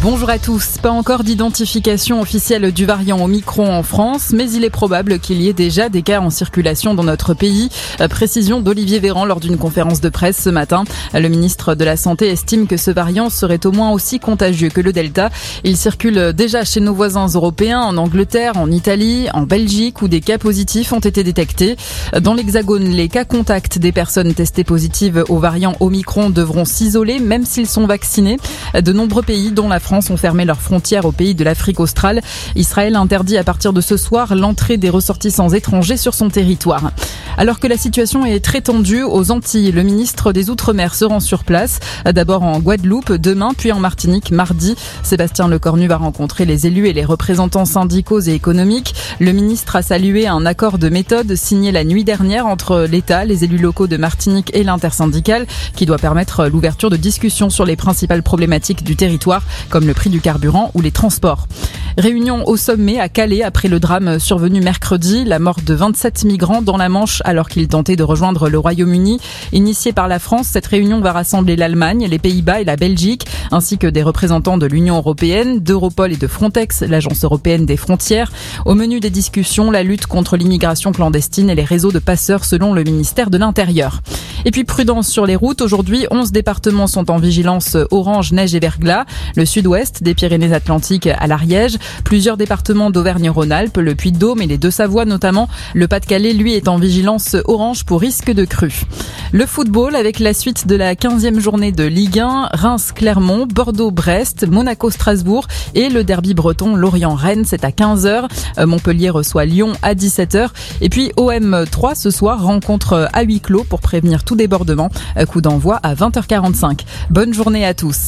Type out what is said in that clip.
Bonjour à tous. Pas encore d'identification officielle du variant Omicron en France, mais il est probable qu'il y ait déjà des cas en circulation dans notre pays. Précision d'Olivier Véran lors d'une conférence de presse ce matin. Le ministre de la Santé estime que ce variant serait au moins aussi contagieux que le Delta. Il circule déjà chez nos voisins européens, en Angleterre, en Italie, en Belgique, où des cas positifs ont été détectés. Dans l'Hexagone, les cas contacts des personnes testées positives au variant Omicron devront s'isoler, même s'ils sont vaccinés. De nombreux pays, dont la France ont fermé leurs frontières au pays de l'Afrique australe. Israël interdit à partir de ce soir l'entrée des ressortissants étrangers sur son territoire. Alors que la situation est très tendue aux Antilles, le ministre des Outre-mer se rend sur place, d'abord en Guadeloupe demain, puis en Martinique mardi. Sébastien Lecornu va rencontrer les élus et les représentants syndicaux et économiques. Le ministre a salué un accord de méthode signé la nuit dernière entre l'État, les élus locaux de Martinique et l'intersyndicale qui doit permettre l'ouverture de discussions sur les principales problématiques du territoire comme le prix du carburant ou les transports. Réunion au sommet à Calais après le drame survenu mercredi, la mort de 27 migrants dans la Manche alors qu'ils tentaient de rejoindre le Royaume-Uni. Initiée par la France, cette réunion va rassembler l'Allemagne, les Pays-Bas et la Belgique, ainsi que des représentants de l'Union européenne, d'Europol et de Frontex, l'agence européenne des frontières. Au menu des discussions, la lutte contre l'immigration clandestine et les réseaux de passeurs selon le ministère de l'Intérieur. Et puis prudence sur les routes. Aujourd'hui, 11 départements sont en vigilance orange, neige et verglas. Le sud-ouest des Pyrénées-Atlantiques à l'Ariège. Plusieurs départements d'Auvergne-Rhône-Alpes, le Puy-de-Dôme et les Deux-Savoies notamment. Le Pas-de-Calais, lui, est en vigilance orange pour risque de crue. Le football avec la suite de la 15e journée de Ligue 1. Reims-Clermont, Bordeaux-Brest, Monaco-Strasbourg et le derby breton Lorient-Rennes. C'est à 15h. Montpellier reçoit Lyon à 17h. Et puis OM 3 ce soir rencontre à huis clos pour prévenir débordement. Coup d'envoi à 20h45. Bonne journée à tous.